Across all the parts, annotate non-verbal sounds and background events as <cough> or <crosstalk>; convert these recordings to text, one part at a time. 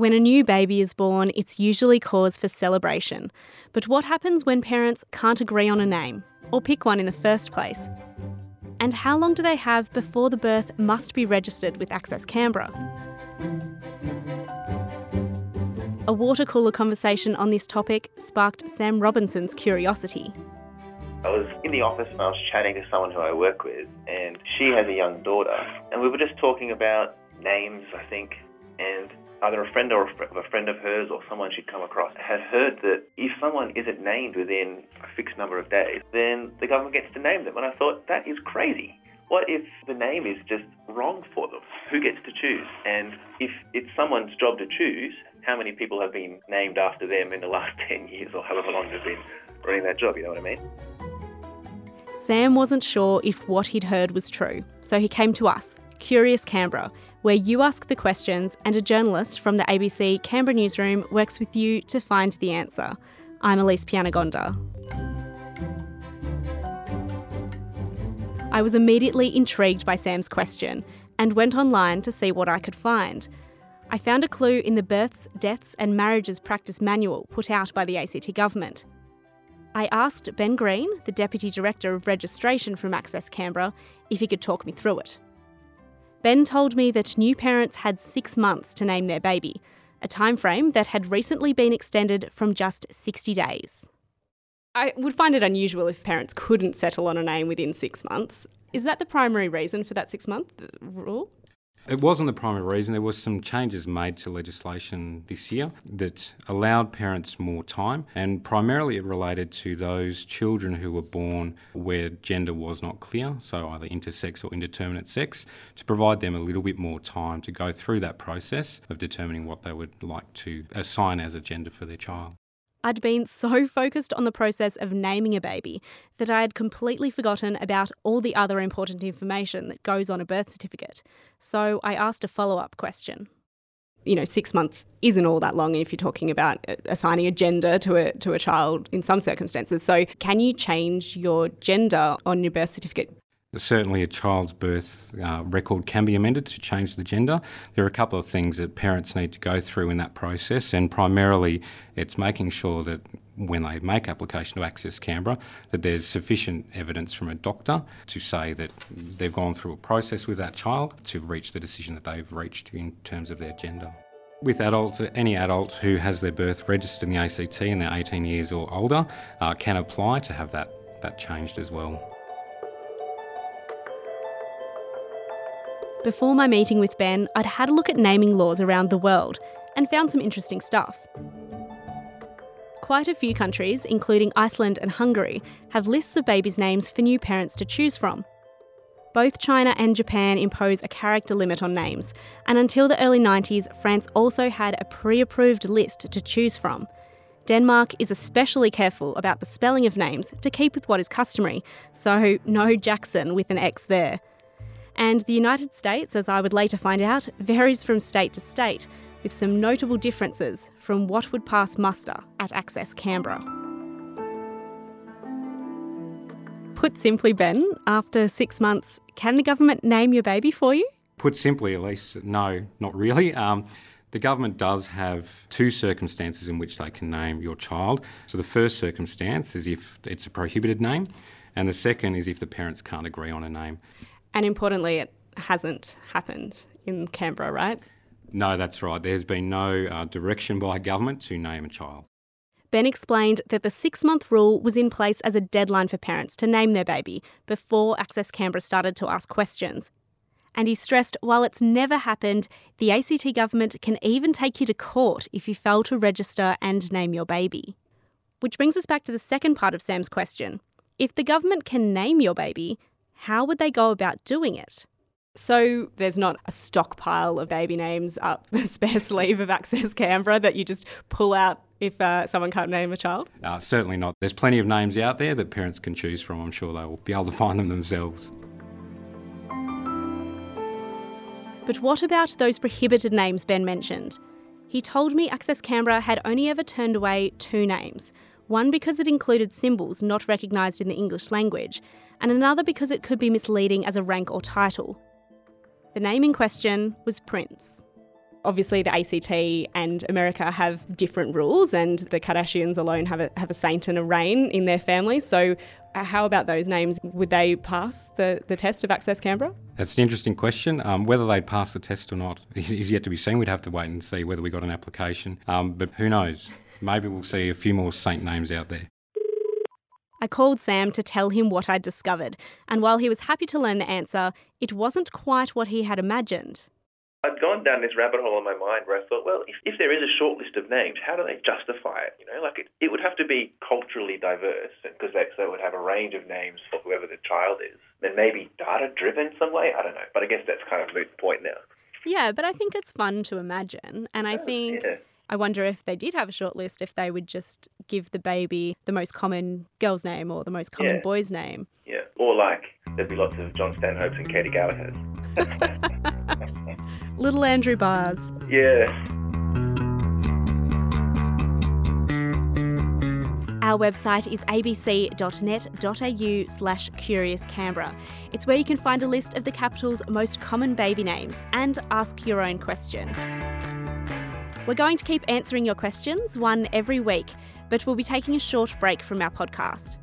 When a new baby is born, it's usually cause for celebration. But what happens when parents can't agree on a name or pick one in the first place? And how long do they have before the birth must be registered with Access Canberra? A water cooler conversation on this topic sparked Sam Robinson's curiosity. I was in the office and I was chatting to someone who I work with, and she has a young daughter, and we were just talking about names, I think, and either a friend or a friend of hers or someone she'd come across had heard that if someone isn't named within a fixed number of days, then the government gets to name them. And I thought, that is crazy. What if the name is just wrong for them? Who gets to choose? And if it's someone's job to choose, how many people have been named after them in the last <laughs> 10 years or however long they've been running that job? You know what I mean? Sam wasn't sure if what he'd heard was true, so he came to us, Curious Canberra, where you ask the questions and a journalist from the ABC Canberra newsroom works with you to find the answer. I'm Elise Pianegonda. I was immediately intrigued by Sam's question and went online to see what I could find. I found a clue in the Births, Deaths and Marriages Practice Manual put out by the ACT Government. I asked Ben Green, the Deputy Director of Registration from Access Canberra, if he could talk me through it. Ben told me that new parents had six months to name their baby, a timeframe that had recently been extended from just 60 days. I would find it unusual if parents couldn't settle on a name within six months. Is that the primary reason for that six month rule? It wasn't the primary reason. There was some changes made to legislation this year that allowed parents more time, and primarily it related to those children who were born where gender was not clear, so either intersex or indeterminate sex, to provide them a little bit more time to go through that process of determining what they would like to assign as a gender for their child. I'd been so <laughs> focused on the process of naming a baby that I had completely forgotten about all the other important information that goes on a birth certificate. So I asked a follow up question. You know, six months isn't all that long if you're talking about uh, assigning a gender to a, to a child in some circumstances. So, can you change your gender on your birth certificate Certainly, a child's birth uh, record can be amended to change the gender. There are a couple of things that parents need to go through in that process, and primarily it's making sure that when they make application to Access Canberra, that there's sufficient evidence from a doctor to say that they've gone through a process with that child to reach the decision that they've reached in terms of their gender. With adults, any adult who has their birth registered in the ACT and they're 18 years or older uh, can apply to have that, that changed as well. Before my meeting with Ben, I'd had a look at naming laws around the world and found some interesting stuff. Quite a few countries, including Iceland and Hungary, have lists of babies' names for new parents to choose from. Both China and Japan impose a character limit on names, and until the early 90s, France also had a pre approved list to choose from. Denmark is especially careful about the spelling of names to keep with what is customary, so no Jackson with an X there. And the United States, as I would later find out, varies from state to state, with some notable differences from what would pass muster at Access Canberra. Put simply, Ben, after six months, can the government name your baby for you? Put simply, Elise, no, not really. Um, the government does have two circumstances in which they can name your child. So the first circumstance is if it's a prohibited name, and the second is if the parents can't agree on a name. And importantly, it hasn't happened in Canberra, right? No, that's right. There's been no uh, direction by government to name a child. Ben explained that the six month rule was in place as a deadline for parents to name their baby before Access Canberra started to ask questions. And he stressed while it's never happened, the ACT government can even take you to court if you fail to register and name your baby. Which brings us back to the second part of Sam's question. If the government can name your baby, how would they go about doing it? So there's not a stockpile of baby names up the <laughs> spare sleeve of Access Canberra that you just pull out if uh, someone can't name a child? Uh, certainly not. There's plenty of names out there that parents can choose from. I'm sure they will be able to <laughs> find them themselves. But what about those prohibited names Ben mentioned? He told me Access Canberra had only ever turned away two names one because it included symbols not recognised in the English language, and another because it could be misleading as a rank or title. The name in question was Prince. Obviously, the ACT and America have different rules, and the Kardashians alone have a, have a saint and a Reign in their family. So, uh, how about those names? Would they pass the, the test of Access Canberra? That's an interesting question. Um, whether they'd pass the test or not <laughs> is yet to be seen. We'd have to wait and see whether we got an application. Um, but who knows? Maybe we'll see a few more saint names out there. I called Sam to tell him what I'd discovered, and while he was happy to learn the answer, it wasn't quite what he had imagined. I'd gone down this rabbit hole in my mind where I thought, well, if, if there is a short list of names, how do they justify it? You know, like it, it would have to be culturally diverse because they, so would have a range of names for whoever the child is. Then maybe data driven some way. I don't know, but I guess that's kind of moot point now. Yeah, but I think it's fun to imagine, and I oh, think. Yeah. I wonder if they did have a short list, if they would just give the baby the most common girl's name or the most common Yeah. boy's name. Yeah. Or like there'd be lots of Jon Stanhopes and Katy Gallagher's. <laughs> Little Andrew Barrs. Yeah. Our website is abc.net.au slash Curious Canberra. It's where you can find a list of the capital's most common baby names and ask your own question. We're going to keep answering your questions, one every week, but we'll be taking a short break from our podcast.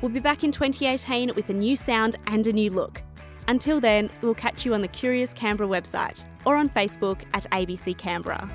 We'll be back in 2018 with a new sound and a new look. Until then, we'll catch you on the Curious Canberra website or on Facebook at ABC Canberra.